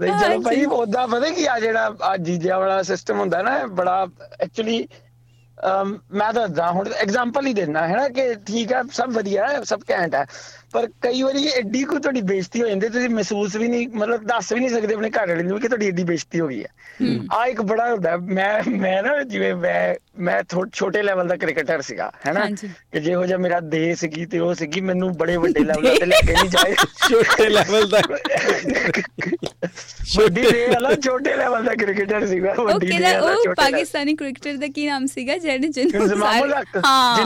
ਤੇ ਚਲੋ ਭਾਈ ਉਹਦਾ ਪਤਾ ਕੀ ਆ ਜਿਹੜਾ ਆ ਜੀਜਿਆਂ ਵਾਲਾ ਸਿਸਟਮ ਹੁੰਦਾ ਨਾ ਬੜਾ ਐਕਚੁਅਲੀ ਮੈਂ ਤਾਂ ਦੱਸਦਾ ਹੁਣ ਐਗਜ਼ਾਮਪਲ ਹੀ ਦੇਣਾ ਹੈ ਨਾ ਕਿ ਠੀਕ ਹੈ ਸਭ ਵਧੀਆ ਹੈ ਸਭ ਘੈਂਟ ਹੈ ਪਰ ਕਈ ਵਾਰੀ ਐਡੀ ਕੋ ਤੁਹਾਡੀ ਬੇਇੱਜ਼ਤੀ ਹੋ ਜਾਂਦੀ ਤੁਸੀਂ ਮਹਿਸੂਸ ਵੀ ਨਹੀਂ ਮਤਲਬ ਦੱਸ ਵੀ ਨਹੀਂ ਸਕਦੇ ਆਪਣੇ ਘਰ ਵਾਲੇ ਨੂੰ ਕਿ ਤੁਹਾਡੀ ਐਡੀ ਬੇਇੱਜ਼ਤੀ ਹੋ ਗਈ ਹੈ। ਆ ਇੱਕ ਬੜਾ ਹੁੰਦਾ। ਮੈਂ ਮੈਂ ਨਾ ਜਿਵੇਂ ਮੈਂ ਮੈਂ ਛੋਟੇ ਲੈਵਲ ਦਾ ਕ੍ਰਿਕਟਰ ਸੀਗਾ ਹੈਨਾ। ਕਿ ਜਿਹੋ ਜਿਹਾ ਮੇਰਾ ਦੇਸ਼ ਸੀਗੀ ਤੇ ਉਹ ਸੀਗੀ ਮੈਨੂੰ ਬੜੇ ਵੱਡੇ ਲੈਵਲ ਤੇ ਲੈ ਕੇ ਨਹੀਂ ਜਾਏ। ਛੋਟੇ ਲੈਵਲ ਦਾ। ਵੱਡੀ ਦੇ ਵਾਲਾ ਛੋਟੇ ਲੈਵਲ ਦਾ ਕ੍ਰਿਕਟਰ ਸੀਗਾ ਵੱਡੀ ਦੇ ਵਾਲਾ ਉਹ ਪਾਕਿਸਤਾਨੀ ਕ੍ਰਿਕਟਰ ਦਾ ਕੀ ਨਾਮ ਸੀਗਾ ਜਿਹੜੇ ਜਿਹਨੂੰ। ਹਾਂ।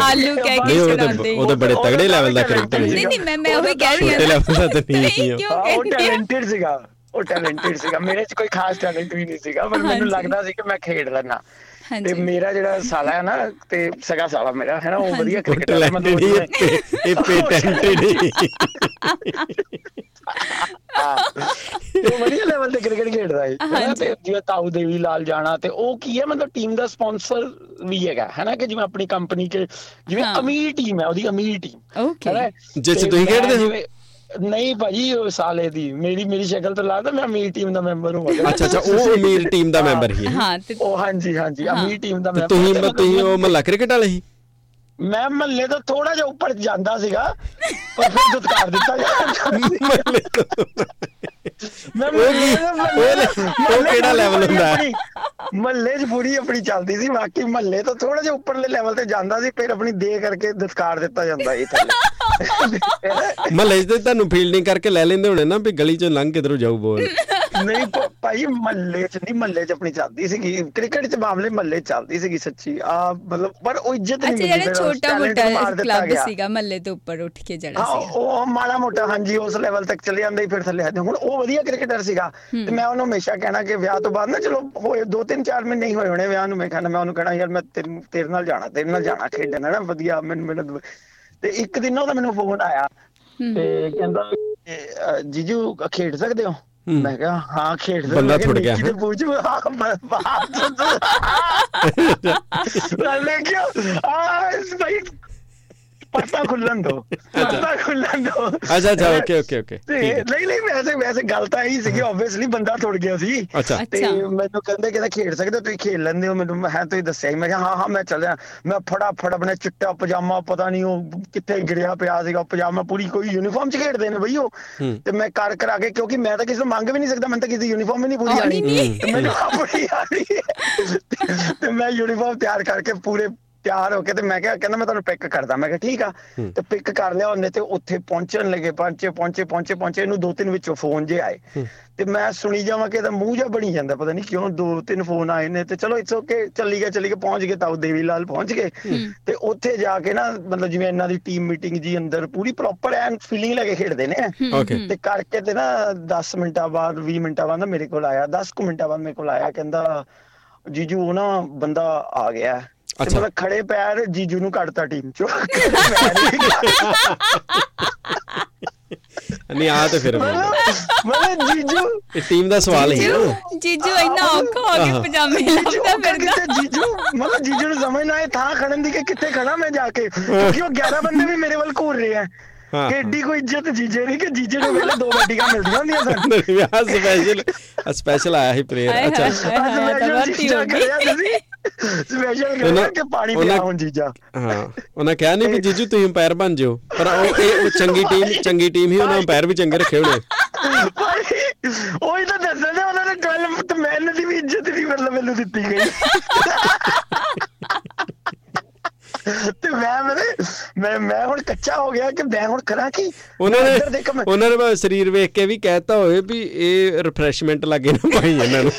ਆਲੂ ਕਹਿ ਨਹੀਂ ਕੇ ਚੜਾਉਂਦੇ ਉਹ ਤਾਂ ਬੜੇ ਤਗੜੇ ਲੈਵਲ ਦਾ ਕ੍ਰਿਕਟਰ ਨਹੀਂ ਸੀ। ਨਹੀਂ ਮੈਂ ਮੈਂ ਉਹੀ ਕਹਿ ਰਹੀ ਹਾਂ। ਛੋਟੇ ਲੈਵਲ ਦਾ ਤਾਂ ਨਹੀਂ ਸੀ ਉਹ। ਟੈਲੈਂਟਡ ਸੀਗਾ। ਉਹ ਟੈਲੈਂਟਡ ਸੀਗਾ। ਮੇਰੇ 'ਚ ਕੋਈ ਖਾਸ ਟੈਲੈਂਟ ਵੀ ਨਹੀਂ ਸੀਗਾ ਪਰ ਮੈਨੂੰ। ਲੱਗਦਾ ਸੀ ਕਿ ਮੈਂ ਖੇਡ ਲੈਣਾ ਤੇ ਮੇਰਾ ਜਿਹੜਾ ਸਾਲਾ ਹੈ ਨਾ ਤੇ ਸਗਾ ਸਾਲਾ ਮੇਰਾ ਹੈ ਨਾ ਉਹ ਵਧੀਆ ਕ੍ਰਿਕਟਰ ਤੇ ਇਹ ਪੇਟੈਂਟਡ ਹੀ। ਉਹ ਵਧੀਆ ਲੈਵਲ ਤੇ ਕ੍ਰਿਕਟ ਖੇਡਦਾ ਹੈ। ਤੇ ਜਿਵੇਂ ਤਾਊ ਦੇਵੀ ਲਾਲ ਜਾਣਾ ਤੇ ਉਹ ਕੀ ਹੈ ਮਤਲਬ ਟੀਮ ਦਾ ਸਪਾਂਸਰ ਵੀ ਹੈਗਾ ਹੈਨਾ ਕਿ ਜਿਵੇਂ ਆਪਣੀ ਕੰਪਨੀ ਕੇ ਜਿਵੇਂ ਹਾਂ। ਅਮੀਰ ਟੀਮ ਹੈ ਉਹਦੀ ਅਮੀਰ ਟੀਮ ਓਕੇ ਜਿਸ 'ਚ ਤੁਸੀਂ ਖੇਡਦੇ ਹੋ? ਨਹੀਂ ਭਾਜੀ ਉਹ ਸਾਲੇ ਦੀ ਮੇਰੀ ਮੇਰੀ ਸ਼ਕਲ ਤੋਂ ਲੱਗਦਾ ਮੈਂ ਅਮੀਰ ਟੀਮ ਦਾ ਮੈਂਬਰ ਹਾਂ ਅੱਛਾ ਅੱਛਾ ਉਹ ਅਮੀਰ ਟੀਮ ਦਾ ਮੈਂਬਰ ਹੀ ਹੈ ਹਾਂ ਤੇ ਉਹ ਹਾਂਜੀ ਹਾਂਜੀ ਹਾਂ। ਅਮੀਰ ਟੀਮ ਦਾ ਮੈਂਬਰ ਤੁਸੀਂ ਤੁਸੀਂ ਉਹ ਮਹੱਲਾ ਕ੍ਰਿਕਟ ਵਾਲੇ ਸੀ ਮੈਂ ਮਹੱਲੇ ਤੋਂ ਥੋੜਾ ਜਿਹਾ ਉੱਪਰ ਜਾਂਦਾ ਸੀਗਾ ਪਰ ਫਿਰ ਦੁਤਕਾਰ ਦਿੱਤਾ ਗਿਆ ਮਹੱਲੇ ਤੋਂ ਮੈਂ ਉਹ ਕਿਹੜਾ level ਹੁੰਦਾ? ਹੈ? ਮਹੱਲੇ 'ਚ ਪੂਰੀ ਆਪਣੀ ਚੱਲਦੀ ਸੀ ਬਾਕੀ ਮਹੱਲੇ ਤੋਂ ਥੋੜਾ ਜਿਹਾ ਉੱਪਰਲੇ ਲੈਵਲ ਤੇ ਜਾਂਦਾ ਸੀ ਫਿਰ ਆਪਣੀ ਦੇ ਕਰਕੇ ਦੁਤਕਾਰ ਦਿੱਤਾ ਜਾਂਦਾ ਸੀ ਥੱਲੇ। ਮਹੱਲੇ 'ਚ ਤੁਹਾਨੂੰ ਫੀਲਡਿੰਗ ਕਰਕੇ ਲੈ ਲੈਂਦੇ ਹੋਣੇ ਨਾ ਵੀ ਗਲੀ 'ਚੋਂ ਲੰਘ ਕਿਧਰੋਂ ਜਾਊ ਬੋਲ। ਨਹੀਂ ਭਾਈ ਮਹੱਲੇ 'ਚ ਨਹੀਂ ਮਹੱਲੇ 'ਚ ਆਪਣੀ ਚੱਲਦੀ ਸੀਗੀ। ਕ੍ਰਿਕਟ 'ਚ ਮਾਮਲੇ ਮਹੱਲੇ 'ਚ ਚੱਲਦੀ ਸੀਗੀ ਸੱਚੀ। ਆ ਮਤਲਬ ਪਰ ਉਹ ਇੱਜ਼ਤ ਨਹੀਂ ਅੱਛਾ ਮਿਲਦੀ ਉਸ ਛੋਟਾ ਮੋਟਾ ਕਲੱਬ। ਸੀਗਾ ਮੱਲੇ ਤੋਂ ਉੱਪਰ ਉੱਠ ਕੇ ਜਿਹੜਾ ਸੀਗਾ। ਉਹ ਮਾੜਾ ਮੋਟਾ ਹਾਂਜੀ ਉਸ ਲੈਵਲ ਤੱਕ ਚਲੇ ਜਾਂਦੇ ਸੀ, ਫਿਰ ਥੱਲੇ ਆਦੇ ਹੁਣ ਉਹ ਵਧੀਆ ਕ੍ਰਿਕਟਰ ਸੀਗਾ। ਤੇ ਮੈਂ ਉਹਨੂੰ ਹਮੇਸ਼ਾ ਕਹਿਣਾ ਕਿ ਵਿਆਹ ਤੋਂ ਬਾਅਦ ਨਾ ਚਲੋ ਹੋਏ ਦੋ ਤਿੰਨ ਚਾਰ ਮਹੀਨੇ ਹੀ ਹੋਏ ਹੋਣੇ ਵਿਆਹ ਨੂੰ ਮੈਂ ਕਹਿੰਦਾ ਮੈਂ ਉਹਨੂੰ ਕਹਿਣਾ ਯਾਰ ਮੈਂ ਤੇਰੇ ਨਾਲ ਜਾਣਾ ਤੇਰੇ ਨਾਲ ਜਾਣਾ ਖੇਡਣ ਨਾ ਵਧੀਆ ਮੈਨੂੰ ਮੈਨੂੰ ਤੇ ਇੱਕ ਦਿਨ ਉਹਦਾ ਮੈਨੂੰ ਫੋਨ ਆਇਆ। ਤੇ ਕਹਿੰਦਾ ਜੀਜੂ ਖੇਡ ਸਕਦੇ ਹੋ? ਮੈਂ ਕਿਹਾ ਹਾਂ ਖੇਡ ਸਕਦੇ ਬੰਦਾ ਥੁੜ ਗਿਆ, ਨਿੱਕੀ ਤੇ ਪੁੱਛ ਹਾਂ ਬਾਤ ਲੈ ਗਿਆ ਆ ਇਸ ਭਾਈ ਪਰਦਾ ਖੁੱਲਣ ਦੋ। ਪਰਦਾ ਖੁੱਲਣ ਦੋ। ਅੱਛਾ ਅੱਛਾ ਓਕੇ ਓਕੇ ਓਕੇ। ਤੇ ਨਹੀਂ ਨਹੀਂ ਵੈਸੇ ਵੈਸੇ ਗੱਲ ਤਾਂ ਇਹੀ ਸੀਗੀ ਆਬਵੀਅਸਲੀ ਬੰਦਾ ਥੁੜ ਗਿਆ ਸੀ। ਅੱਛਾ। ਤੇ। ਮੈਨੂੰ ਕਹਿੰਦੇ ਕਿ ਖੇਡ ਸਕਦੇ ਹੋ ਤੁਸੀਂ ਖੇਡ ਲੈਂਦੇ ਹੋ ਮੈਨੂੰ ਮੈਂ ਹਾਂ ਤੁਸੀਂ ਦੱਸਿਆ ਮੈਂ ਕਿਹਾ ਹਾਂ ਹਾਂ ਮੈਂ ਚੱਲਿਆ। ਮੈਂ ਫਟਾਫਟ ਆਪਣੇ ਚਿੱਟਾ ਪਜਾਮਾ ਪਤਾ ਨਹੀਂ ਉਹ ਕਿੱਥੇ ਗਿਰਿਆ ਪਿਆ ਸੀਗਾ ਪਜਾਮਾ ਪੂਰੀ ਕੋਈ ਯੂਨੀਫਾਰਮ ਚ ਖੇਡਦੇ ਨੇ ਬਈ ਉਹ। ਤੇ ਮੈਂ ਕਰ ਕਰਾ ਕੇ ਕਿਉਂਕਿ ਮੈਂ ਤਾਂ ਕਿਸੇ ਨੂੰ ਮੰਗ ਵੀ ਨਹੀਂ ਸਕਦਾ ਮੈਨੂੰ ਤਾਂ ਕਿਸੇ ਦੀ ਯੂਨੀਫਾਰਮ ਹੀ ਨਹੀਂ ਪੂਰੀ ਆਣੀ ਮੈਨੂੰ ਆਪਣੀ ਆਣੀ। ਤੇ ਮੈਂ ਯੂਨੀਫਾਰਮ ਤਿਆਰ ਕਰਕੇ ਪੂਰੇ ਤਿਆਰ ਹੋ ਕੇ ਤੇ ਮੈਂ ਕਿਹਾ ਕਹਿੰਦਾ ਮੈਂ ਤੁਹਾਨੂੰ ਪਿਕ ਕਰਦਾ। ਮੈਂ ਕਿਹਾ ਠੀਕ ਆ। ਤੇ ਪਿਕ ਕਰ ਲਿਆ ਉਹਨੇ ਤੇ ਉੱਥੇ ਪਹੁੰਚਣ ਲੱਗੇ। ਪਹੁੰਚੇ ਪਹੁੰਚੇ ਪਹੁੰਚੇ ਪਹੁੰਚੇ। ਇਹਨੂੰ ਦੋ ਤਿੰਨ ਵਿੱਚੋਂ ਫੋਨ ਜੇ ਆਏ। ਤੇ ਮੈਂ ਸੁਣੀ ਜਾਵਾਂ ਕਿ ਇਹਦਾ ਮੂੰਹ ਜਿਹਾ ਬਣੀ ਜਾਂਦਾ। ਪਤਾ ਨਹੀਂ ਕਿਉਂ ਦੋ ਤਿੰਨ ਫੋਨ ਆਏ ਨੇ ਤੇ ਚਲੋ ਇਟਸ ਓਕੇ ਚੱਲੀ ਗਿਆ ਚੱਲੀ ਗਿਆ ਪਹੁੰਚ ਗਏ ਤਾऊ ਦੇਵੀ ਲਾਲ ਪਹੁੰਚ ਗਏ। ਤੇ ਉੱਥੇ ਜਾ ਕੇ ਨਾ ਮਤਲਬ ਜਿਵੇਂ ਇਹਨਾਂ ਦੀ ਟੀਮ ਮੀਟਿੰਗ ਜੀ ਅੰਦਰ ਪੂਰੀ ਪ੍ਰੋਪਰ ਐਨ ਫੀਲਿੰਗ ਲੈ ਕੇ ਖੇਡਦੇ ਨੇ। ਓਕੇ ਤੇ ਕਰਕੇ ਤੇ ਨਾ 10 ਮਿੰਟਾਂ ਬਾਅਦ 20 ਮਿੰਟਾਂ ਬਾਅਦ ਮੇਰੇ ਕੋਲ ਆਇਆ। 10 ਕੁ ਮਿੰਟਾਂ ਬਾਅਦ ਮੇਰੇ ਕੋਲ ਆਇਆ। ਕਹਿੰਦਾ ਜੀਜੂ ਉਹ ਨਾ ਬੰਦਾ ਆ ਗਿਆ। ਅੱਛਾ। ਮਤਲਬ ਖੜੇ ਪੈਰ ਜੀਜੂ ਨੂੰ ਕੱਢਤਾ ਟੀਮ ਚੋਂ। ਨਹੀਂ ਗਿਆ। ਆ ਤੇ ਫਿਰ ਮਤਲਬ ਮਤਲਬ ਜੀਜੂ ਇਹ ਟੀਮ ਦਾ ਸਵਾਲ ਹੀ ਹੈ। ਜੀਜੂ ਜੀਜੂ ਇੰਨਾ ਔਖਾ ਹੋ ਆਹਾ। ਪਜਾਮੇ ਅੱਗੇ ਫਿਰਦਾ। ਜੀਜੂ? ਮਤਲਬ ਜੀਜੂ ਨੂੰ ਸਮਝ ਨਾ ਆਏ ਥਾਂ ਖੜਨ ਦੀ ਕਿ ਕਿੱਥੇ ਖੜਾ ਮੈਂ ਜਾ ਕੇ? ਕਿਉਂਕਿ ਉਹ 11 ਬੰਦੇ ਵੀ ਮੇਰੇ ਵੱਲ ਘੂਰ ਰਹੇ ਆ। ਹਾਂ, ਕਿ ਏਡੀ ਕੋਈ ਇੱਜ਼ਤ ਜੀਜੇ ਨਹੀਂ ਕਿ ਜੀਜੇ ਨੂੰ ਵੇਲੇ ਦੋ ਬੈਟੀਆਂ ਮਿਲਦੀਆਂ ਹੁੰਦੀਆਂ ਸਨ। ਨਹੀਂ ਵਿਆਹ ਸਪੈਸ਼ਲ ਸਪੈਸ਼ਲ ਆਇਆ ਸੀ ਪਲੇਅਰ ਹਾਏ ਅੱਛਾ। ਹਾਏ ਤਾਂ ਵਰਤੀ ਹੋ ਗਈ। ਸਪੈਸ਼ਲ ਕਰਿਆ ਕਿ ਪਾਣੀ ਪਿਆ ਹੁਣ ਜੀਜਾ। ਹਾਂ ਉਹਨਾਂ ਕਿਹਾ ਨਹੀਂ ਵੀ ਜੀਜੂ ਤੁਸੀਂ ਅੰਪਾਇਰ ਬਣ ਜਿਓ ਪਰ ਉਹ ਇਹ ਚੰਗੀ ਟੀਮ ਚੰਗੀ ਟੀਮ ਹੀ ਉਹਨਾਂ ਅੰਪਾਇਰ ਵੀ ਚੰਗੇ ਰੱਖੇ ਹੋਣੇ। ਉਹੀ ਤਾਂ ਦੱਸਦੇ ਨੇ ਉਹਨਾਂ ਨੇ 12 ਤੇ ਮਿਹਨਤ ਦੀ ਵੀ ਇੱਜ਼ਤ ਨਹੀਂ ਮਤਲਬ ਮੈਨੂੰ ਦਿੱਤੀ ਗਈ। ਤੇ ਮੈਂ ਮੇਰੇ ਮੈਂ ਮੈਂ ਹੁਣ ਕੱਚਾ ਹੋ ਗਿਆ ਕਿ ਮੈਂ ਹੁਣ ਕਰਾਂ ਕੀ? ਉਹਨਾਂ ਨੇ ਉਹਨਾਂ ਨੇ ਸਰੀਰ ਵੇਖ ਕੇ ਵੀ ਕਹਿਤਾ ਹੋਵੇ ਵੀ ਇਹ ਰਿਫਰੈਸ਼ਮੈਂਟ ਲੱਗੇ ਨਾ ਭਾਈ ਇਹਨਾਂ ਨੂੰ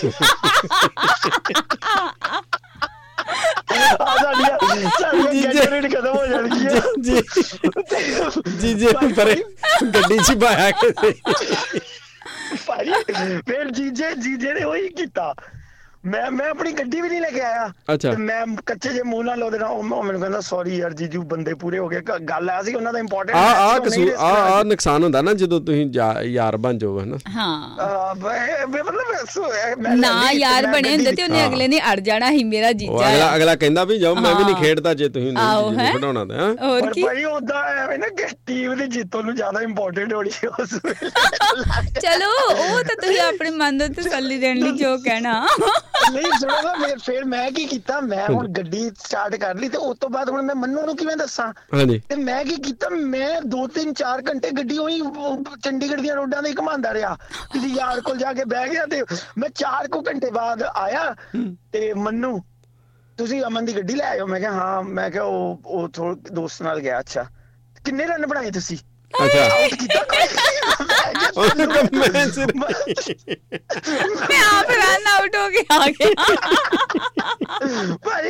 ਆ ਸਾਡੀਆਂ ਗੈਜਰੇਟ ਖਤਮ ਹੋ ਜਾਣਗੀਆਂ। ਜੀ ਜੀ ਜੀ ਪਰ ਗੱਡੀ 'ਚ ਪਾਇਆ ਕਿਤੇ ਭਾਈ ਫਿਰ ਜੀਜੇ ਜੀਜੇ ਨੇ ਉਹੀ ਕੀਤਾ। ਮੈਂ ਮੈਂ ਆਪਣੀ ਗੱਡੀ ਵੀ ਨਹੀਂ ਲੈ ਕੇ ਆਇਆ ਅੱਛਾ। ਤੇ ਮੈਂ ਕੱਚੇ ਜੇ ਮੂੰਹ ਨਾਲ ਉਹਦੇ ਨਾਲ ਉਹ ਮੈਨੂੰ ਕਹਿੰਦਾ ਸੌਰੀ ਯਾਰ ਜੀਜੂ ਬੰਦੇ ਪੂਰੇ ਹੋ ਗਏ ਗੱਲ ਆ ਸੀ ਉਹਨਾਂ ਦਾ ਇੰਪੋਰਟੈਂਟ ਆ ਆ ਕਸੂਰ ਆ ਆ ਨੁਕਸਾਨ ਹੁੰਦਾ ਨਾ ਜਦੋਂ ਤੁਸੀਂ ਯਾਰ ਬਣ ਜਾਓ ਹਨਾ ਹਾਂ ਮਤਲਬ ਨਾ ਯਾਰ ਬਣੇ ਹੁੰਦੇ ਤੇ ਉਹਨੇ ਹਾਂ। ਅਗਲੇ ਨੇ ਅੜ ਜਾਣਾ ਸੀ ਮੇਰਾ ਉਹ ਜੀਜਾ ਅਗਲਾ। ਅਗਲਾ ਕਹਿੰਦਾ ਵੀ ਜਾਓ ਮੈਂ ਵੀ ਨਹੀਂ ਹਾਂ। ਖੇਡਦਾ ਜੇ ਤੁਸੀਂ ਨਹੀਂ ਹੈਂ? ਖਿਡਾਉਣਾ ਤੇ ਹਾਂ ਹੋਰ ਪਰ ਕੀ ਭਾਈ ਉਹਦਾ ਐਵੇਂ ਨਾ ਕਿ ਟੀਮ ਦੀ ਜਿੱਤ ਨੂੰ ਜ਼ਿਆਦਾ ਇੰਪੋਰਟੈਂਟ ਹੋਣੀ ਉਸ ਵੇਲੇ ਚਲੋ ਉਹ ਤਾਂ ਤੁਸੀਂ ਆਪਣੇ ਮਨ ਨੂੰ ਤਸੱਲੀ ਦੇਣ ਲਈ ਜੋ ਕਹਿਣਾ ਨਹੀਂ ਸੁਣੋ ਨਾ ਫਿਰ ਫਿਰ ਮੈਂ ਕੀ ਕੀਤਾ? ਮੈਂ ਹੁਣ ਗੱਡੀ ਸਟਾਰਟ ਕਰ ਲਈ ਤੇ ਉਸ ਤੋਂ ਬਾਅਦ ਹੁਣ ਮੈਂ ਮੰਨੂ ਨੂੰ ਕਿਵੇਂ ਦੱਸਾਂ? ਹਾਂਜੀ। ਤੇ ਮੈਂ ਕੀ ਕੀਤਾ? ਮੈਂ 2 3 4 ਘੰਟੇ ਗੱਡੀ ਉਹੀ ਚੰਡੀਗੜ੍ਹ ਦੀਆਂ ਰੋਡਾਂ ਤੇ ਹੀ ਘੁਮਾਉਂਦਾ ਰਿਹਾ। ਕਿਸੇ ਯਾਰ ਕੋਲ ਜਾ ਕੇ ਬਹਿ ਗਿਆ ਤੇ ਮੈਂ 4 ਕੁ ਘੰਟੇ ਬਾਅਦ ਆਇਆ ਤੇ ਮੰਨੂ ਤੁਸੀਂ ਅਮਨ ਦੀ ਗੱਡੀ ਲੈ ਆਇਓ? ਮੈਂ ਕਿਹਾ ਹਾਂ ਮੈਂ ਕਿਹਾ ਉਹ ਉਹ ਥੋੜ ਦੋਸਤ ਨਾਲ ਗਿਆ ਅੱਛਾ। ਕਿੰਨੇ ਰਨ ਬਣਾਏ ਤੁਸੀਂ? ਅੱਛਾ। ਆਊਟ ਕੀਤਾ ਕੋਈ ਮੈਂ ਆਪ ਰਨ ਆਊਟ ਹੋ ਕੇ ਆ ਗਿਆ ਭਾਈ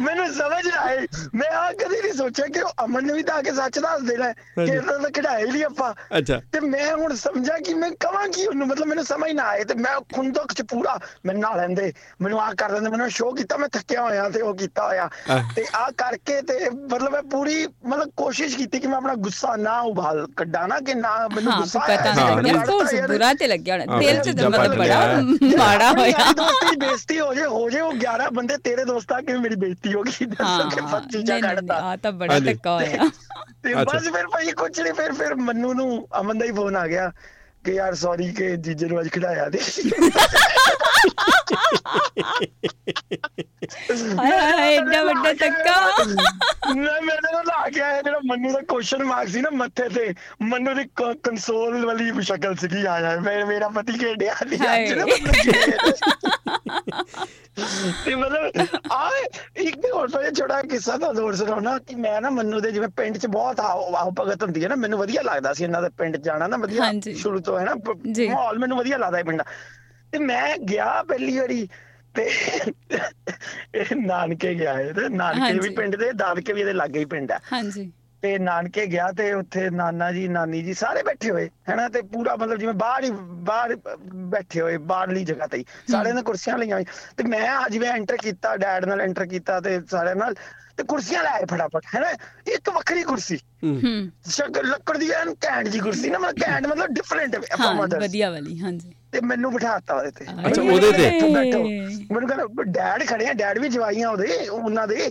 ਮੈਨੂੰ ਸਮਝ ਆਈ। ਮੈਂ ਆ ਕਦੇ ਨਹੀਂ ਸੋਚਿਆ ਕਿ ਉਹ ਅਮਨ ਨੇ ਵੀ ਤਾਂ ਆ ਕੇ ਸੱਚ ਦੱਸ ਦੇਣਾ ਹੈ ਕਿ। ਇਹਨਾਂ ਦਾ ਕਢਾਈ ਲਈ ਆਪਾਂ। ਅੱਛਾ। ਤੇ ਮੈਂ ਹੁਣ ਸਮਝਾ ਕਿ ਮੈਂ ਕਵਾਂ ਕੀ ਉਹਨੂੰ? ਮਤਲਬ ਮੈਨੂੰ ਸਮਝ ਨਾ ਆਏ ਤੇ ਮੈਂ ਖੁੰਦਕ ਚ ਪੂਰਾ ਮੈਂ ਨਾ ਲੈਂਦੇ। ਮੈਨੂੰ ਆ ਕਰ ਦਿੰਦੇ ਮੈਨੂੰ ਸ਼ੋਅ ਕੀਤਾ ਮੈਂ ਥੱਕਿਆ ਹੋਇਆ ਤੇ ਉਹ ਕੀਤਾ ਹੋਇਆ। ਤੇ ਆ ਕਰਕੇ ਤੇ ਮਤਲਬ ਮੈਂ ਪੂਰੀ ਮਤਲਬ ਕੋਸ਼ਿਸ਼ ਕੀਤੀ ਕਿ ਮੈਂ ਆਪਣਾ ਗੁੱਸਾ ਨਾ ਉਬਾਲ ਕੱਢਾਂ ਨਾ ਕਿ ਨਾ ਮੈਨੂੰ ਗੁੱਸਾ ਪਤਾ ਆਇਆ, ਹਾਂ, ਨਹੀਂ ਮੈਨੂੰ ਲੱਗਿਆ ਯਾਰ। ਬੁਰਾ ਤੇ ਲੱਗਿਆ ਹੋਣਾ ਦਿਲ ਚ ਤਾਂ ਮਤਲਬ ਬੜਾ। ਮਾੜਾ ਹੋਇਆ ਦੀ ਬੇਇੱਜ਼ਤੀ ਹੋ ਜੇ ਹੋ ਜੇ ਉਹ 11 ਬੰਦੇ ਤੇਰੇ ਦੋਸਤਾਂ ਕਿ ਮੇਰੀ ਬੇਇੱਜ਼ਤੀ ਹੋ ਗਈ ਦੱਸੋ ਕਿ ਹਾਂ ਫਸ ਚੀਜ਼ਾਂ ਨਹੀਂ, ਨਹੀਂ, ਕੱਢਦਾ ਆ ਤਾਂ ਬੜਾ। ਧੱਕਾ ਹੋਇਆ ਤੇ। ਬਸ ਫਿਰ ਭਾਈ ਕੁਛ ਨਹੀਂ ਫਿਰ ਫਿਰ ਮੰਨੂ ਨੂੰ ਅਮਨ ਦਾ ਹੀ ਫੋਨ ਆ ਗਿਆ ਕਿ ਯਾਰ ਸੌਰੀ ਕਿ ਜੀਜੇ ਨੂੰ ਅੱਜ ਖਿਡਾਇਆ ਦੇ ਹਾਏ ਹਾਏ ਐਡਾ ਵੱਡਾ ਧੱਕਾ ਨਾ ਮੇਰੇ ਨਾਲ ਲਾ ਕੇ ਆਇਆ ਜਿਹੜਾ ਮੰਨੂ ਦਾ ਕੁਐਸਚਨ ਮਾਰਕ ਸੀ ਨਾ ਮੱਥੇ ਤੇ ਮੰਨੂ ਦੀ ਕੰਸੋਲ ਵਾਲੀ ਸ਼ਕਲ ਸੀਗੀ ਆ ਮੈਂ ਮੇਰਾ ਪਤੀ ਖੇਡਿਆ ਨਹੀਂ ਅੱਜ ਤੇ ਮਤਲਬ ਆ ਇੱਕ ਵੀ ਹੋਰ ਤੋਂ ਛੋੜਾ ਕਿੱਸਾ ਤਾਂ ਜ਼ੋਰ ਸੁਣਾਉਣਾ ਕਿ ਮੈਂ ਨਾ ਮੰਨੂ ਦੇ ਜਿਵੇਂ ਪਿੰਡ 'ਚ ਬਹੁਤ ਆਓ ਭਗਤ ਹੁੰਦੀ ਹੈ ਨਾ ਮੈਨੂੰ ਵਧੀਆ ਲੱਗਦਾ ਸੀ ਇਹਨਾਂ ਦੇ ਪਿੰਡ ਜਾਣਾ ਨਾ ਵਧੀਆ। ਸ਼ੁਰੂ ਤੋਂ ਹੈ ਨਾ ਜੀ। ਮਾਹੌਲ ਮੈਨੂੰ ਵਧੀਆ ਲੱਗਦਾ ਹੈ ਪਿੰਡ ਤੇ ਮੈਂ ਗਿਆ ਪਹਿਲੀ ਵਾਰੀ ਤੇ ਇਹ ਨਾਨਕੇ ਗਿਆ ਹੈ ਤੇ ਨਾਨਕੇ ਵੀ। ਪਿੰਡ ਦੇ ਦਾਦਕੇ ਵੀ ਇਹਦੇ ਲਾਗੇ ਹੀ ਪਿੰਡ ਹੈ ਹਾਂਜੀ ਤੇ ਨਾਨਕੇ ਗਿਆ ਤੇ ਉੱਥੇ ਨਾਨਾ ਜੀ ਨਾਨੀ ਜੀ ਸਾਰੇ ਬੈਠੇ ਹੋਏ ਹੈਨਾ? ਤੇ ਪੂਰਾ ਮਤਲਬ ਜਿਵੇਂ ਬਾਹਰ ਹੀ ਬਾਹਰ ਬੈਠੇ ਹੋਏ ਬਾਹਰਲੀ ਜਗ੍ਹਾ ਤੇ ਹੀ। ਸਾਰਿਆਂ ਨੇ ਕੁਰਸੀਆਂ ਲਈਆਂ ਹੋਈ ਤੇ ਮੈਂ ਆ ਜਿਵੇਂ ਐਂਟਰ ਕੀਤਾ ਡੈਡ ਨਾਲ ਐਂਟਰ ਕੀਤਾ ਤੇ ਸਾਰਿਆਂ ਨਾਲ ਤੇ ਕੁਰਸੀਆਂ ਲੈ ਆਏ ਫਟਾਫਟ ਹੈਨਾ? ਇੱਕ ਵੱਖਰੀ ਕੁਰਸੀ। ਹੂੰ। ਹੂੰ। ਸ਼ਕਲ ਲੱਕੜ ਦੀ ਐਨ ਘੈਂਟ ਜੀ ਕੁਰਸੀ ਨਾ ਮਤਲਬ ਘੈਂਟ ਮਤਲਬ ਡਿਫਰੈਂਟ ਹਾਂ ਮਦਰ ਵਧੀਆ ਵਾਲੀ ਹਾਂਜੀ। ਤੇ ਮੈਨੂੰ ਬਿਠਾਤਾ ਉਹਦੇ ਤੇ। ਅੱਛਾ, ਉਹਦੇ ਤੇ? ਬੈਠੋ, ਬੈਠੋ। ਮੈਨੂੰ ਕਹਿੰਦਾ ਡੈਡ ਖੜੇ ਆ ਡੈਡ ਵੀ ਜਵਾਈਆਂ ਉਹਦੇ ਉਹਨਾਂ ਦੇ।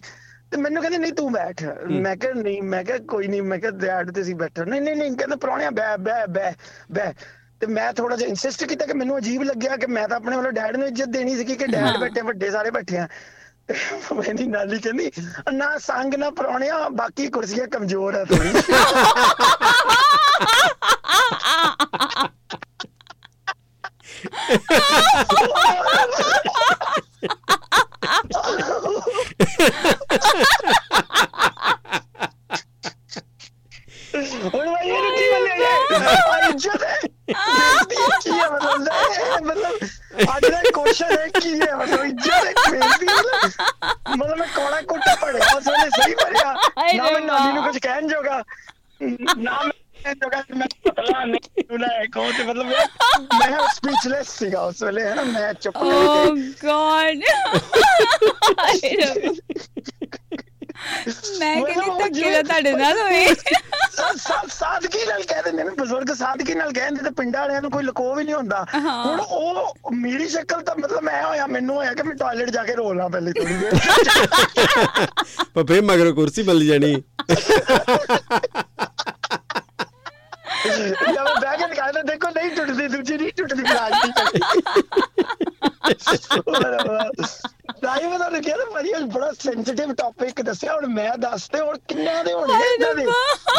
ਤੇ ਮੈਨੂੰ ਕਹਿੰਦੇ ਨਹੀਂ ਤੂੰ ਬੈਠ ਮੈਂ ਕਿਹਾ ਨਹੀਂ ਮੈਂ ਕਿਹਾ ਕੋਈ ਨਹੀਂ ਮੈਂ ਕਿਹਾ ਡੈਡ ਤੇ ਸੀ ਬੈਠੋ ਨਹੀਂ ਨਹੀਂ ਨਹੀਂ ਕਹਿੰਦਾ ਪ੍ਰਾਹੁਣਿਆ ਬੈ ਬੈ ਬੈ ਬੈ ਤੇ ਮੈਂ ਥੋੜਾ ਜਿਹਾ ਇਨਸਿਸਟ ਕੀਤਾ ਕਿ ਮੈਨੂੰ ਅਜੀਬ ਲੱਗਿਆ ਕਿ ਮੈਂ ਤਾਂ ਆਪਣੇ ਵੱਲੋਂ ਡੈਡ ਨੂੰ ਇੱਜ਼ਤ ਦੇਣੀ ਸੀ ਕਿ ਡੈਡ। ਬੈਠੇ ਵੱਡੇ ਸਾਰੇ ਬੈਠੇ ਆ ਮੇਰੀ ਨਾਲੀ ਕਹਿੰਦੀ ਨਾ ਸੰਗ ਨਾ ਪ੍ਰਾਹੁਣਿਆ ਬਾਕੀ ਕੁਰਸੀਆਂ ਕਮਜ਼ੋਰ ਆ ਥੋੜੀ ਹੁਣ ਮੈਂ ਇਹ ਕੀ ਬੋਲਿਆ ਯਾਰ ਇੱਜ਼ਤ ਹੈ ਬੇਇੱਜ਼ਤੀ ਕੀ ਹੈ ਮਤਲਬ ਇਹ ਮਤਲਬ ਅੱਜ ਦਾ ਕੁਐਸਚਨ ਹੈ ਕੀ ਹੈ ਮਤਲਬ ਇੱਜ਼ਤ ਹੈ ਬੇਇੱਜ਼ਤੀ ਮਤਲਬ ਮਤਲਬ ਮੈਂ ਕੋੜਾ ਕੁੱਟਾ ਪੜਿਆ ਉਸ ਵੇਲੇ ਸਹੀ ਪੜਿਆ ਹਾਏ ਨਾ ਮੈਂ ਰੇ ਨਾਨੀ ਨੂੰ ਵਾਹ। ਕੁਝ ਕਹਿਣ ਜੋਗਾ ਨਾ ਮੈਂ ਕਹਿਣ ਜੋਗਾ ਕਿ ਮੈਂ ਪਤਲਾ ਨਹੀਂ ਤੂੰ ਲੈ ਕਹੋ ਤੇ ਮਤਲਬ ਮੈਂ- ਸਪੀਚਲੈਸ ਸੀਗਾ ਉਸ ਵੇਲੇ ਹੈ ਨਾ ਮੈਂ ਚੁੱਪ ਓ ਕਰਕੇ ਗॉड ਮੈਂ ਕਹਿੰਦੀ ਧੱਕੇ ਦਾ ਤੁਹਾਡੇ ਨਾਲ ਹੋਏ ਸਾਦਗੀ ਨਾਲ ਕਹਿ ਦਿੰਦੇ ਨੇ ਬਜ਼ੁਰਗ ਸਾਦਗੀ ਨਾਲ ਕਹਿੰਦੇ ਤੇ ਪਿੰਡਾਂ ਵਾਲਿਆਂ ਨੂੰ ਕੋਈ ਲਕੋ ਵੀ ਨਹੀਂ ਹੁੰਦਾ। ਹੁਣ ਉਹ ਮੇਰੀ ਸ਼ਕਲ ਤਾਂ ਮਤਲਬ ਮੈਂ ਹੋਇਆ ਮੈਨੂੰ ਹੋਇਆ ਕਿ ਮੈਂ ਟਾਇਲਟ ਜਾ ਕੇ ਰੋਲਾਂ ਪਹਿਲੇ ਥੋੜੀ ਦੇਰ ਪਰ ਫੇਰ ਮਗਰ ਕੁਰਸੀ ਮਿਲ ਜਾਣੀ ਜਦ ਮੈਂ ਨਿਕਾਲਦਾ ਦੇਖੋ ਨਹੀਂ ਟੁੱਟਦੀ ਦੂਜੀ ਨਹੀਂ ਟੁੱਟਦੀ ਦੀ ਦਾਈ ਮੈਂ ਤੁਹਾਨੂੰ ਕਿਹਾ ਭਾਜੀ ਅੱਜ ਬੜਾ ਸੈਂਸਿਟਿਵ ਟੌਪਿਕ ਦੱਸਿਆ ਹੁਣ ਮੈਂ ਦੱਸ ਤੇ ਹੁਣ ਕਿੰਨਾ ਦੇ ਹੋਣੇ ਹਾਏ ਇਦਾਂ ਦੇ?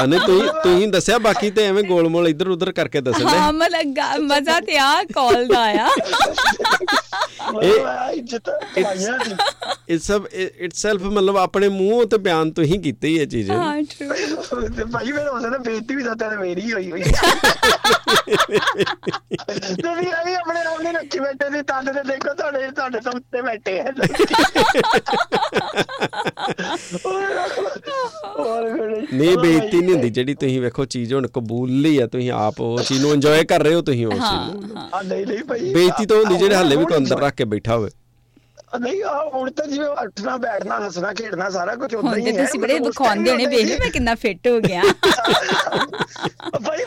ਅਨੇ ਤੁਸੀਂ ਤੁਸੀਂ ਦੱਸਿਆ ਬਾਕੀ ਤੇ ਐਵੇਂ ਗੋਲਮੋਲ ਇੱਧਰ ਉੱਧਰ ਕਰਕੇ ਦੱਸਦੇ ਹਾਂ ਮਤਲਬ ਗਾ- ਮਜ਼ਾ ਤੇ ਆ ਕਾਲ ਦਾ ਆਇਆ ਦੀ। ਇਟਸ ਇਟਸੈਲਫ ਮਤਲਬ ਆਪਣੇ ਮੂੰਹੋਂ ਤੇ ਬਿਆਨ ਤੁਸੀਂ ਕੀਤੀ ਹੀ ਇਹ ਚੀਜ਼। ਹਾਂ ਟਰੂ ਤੇ ਭਾਈ ਮੇਰੇ ਹੁੰਦਾ ਬੇਇੱਜ਼ਤੀ ਵੀ ਤਾਂ ਮੇਰੀ ਹੀ ਹੋਈ ਹੋਈ। ਤੇ ਵੀ ਆਈ ਆਪਣੇ ਆਪ ਨੇ ਰੱਖੀ ਬੈਠੇ ਸੀ ਤੰਦ ਤੇ ਦੇਖੋ ਤੁਹਾਡੇ ਤੁਹਾਡੇ ਤੋਂ ਉੱਤੇ ਬੈਠੇ ਆ। ਨਹੀਂ ਬੇਇੱਜ਼ਤੀ ਨਹੀਂ ਹੁੰਦੀ ਜਿਹੜੀ ਤੁਸੀਂ ਵੇਖੋ ਚੀਜ਼ ਹੁਣ ਕਬੂਲ ਲਈ ਆ ਤੁਸੀਂ ਆਪ ਉਹ ਚੀਜ਼ ਨੂੰ ਇੰਜੋਏ ਕਰ ਰਹੇ ਹੋ ਤੁਸੀਂ ਉਸ ਚੀਜ਼ ਨੂੰ। ਹਾਂ। ਹਾਂ ਆ ਨਹੀਂ ਨਹੀਂ ਭਾਈ ਬੇਇੱਜ਼ਤੀ ਤਾਂ ਹੁੰਦੀ ਜਿਹੜੇ ਹੱਲੇ ਵੀ ਕੋਈ ਅੰਦਰ ਰੱਖ ਕੇ ਬੈਠਾ ਹੋਵੇ। ਨਹੀਂ ਆ ਹੁਣ ਤਾਂ ਜਿਵੇਂ ਉੱਠਣਾ ਬੈਠਣਾ ਹੱਸਣਾ ਖੇਡਣਾ ਸਾਰਾ ਕੁਝ ਉਦਾਂ ਹੀ ਹੈ ਤੁਸੀਂ ਬੜੇ ਹੋਣੇ ਉਦਾਂ ਵੇਖ ਹੀ ਮੈਂ ਕਿੰਨਾ ਫਿੱਟ ਹੋ ਗਿਆ ਬੜੀ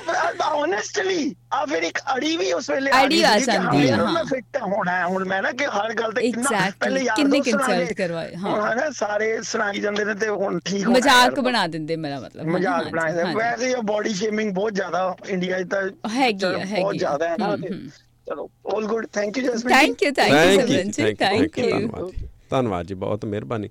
ਓਨੈਸਟਲੀ ਆ ਫਿਰ ਇੱਕ ਅੜੀ ਵੀ ਉਸ ਵੇਲੇ ਅੜੀ ਆ ਜਾਂਦੀ ਹੈ, ਹਾਂ। ਮੈਂ ਫਿੱਟ ਹੋਣਾ ਹੈ ਹੁਣ ਮੈਂ ਨਾ ਕਿ ਹਰ ਗੱਲ ਤੇ ਕਿੰਨਾ ਪਹਿਲੇ ਯਾਰ ਕਿੰਨੇ ਲਏ, ਕਰਵਾਏ, ਹਾਂ। ਹੁਣ ਹਨਾ ਸਾਰੇ ਸੁਣਾਈ ਜਾਂਦੇ ਨੇ ਤੇ ਹੁਣ ਠੀਕ ਹੋਣਾ ਮਜ਼ਾਕ। ਬਣਾ ਦਿੰਦੇ ਮੇਰਾ ਮਤਲਬ ਹਾਂ, ਮਜ਼ਾਕ ਬਣਾਏ। ਵੈਸੇ ਇਹ ਬੋਡੀ ਸ਼ੇਮਿੰਗ ਬਹੁਤ ਜ਼ਿਆਦਾ ਇੰਡੀਆ 'ਚ ਤਾਂ ਹੈਗੀ ਹੈਗੀ ਬਹੁਤ। ਜ਼ਿਆਦਾ ਹੈ ਨਾ। ਚਲੋ all good thank you Jasmeen thank you thank you you ਜੀ ਥੈਂਕ ਯੂ ਧੰਨਵਾਦ ਜੀ ਬਹੁਤ ਮਿਹਰਬਾਨੀ।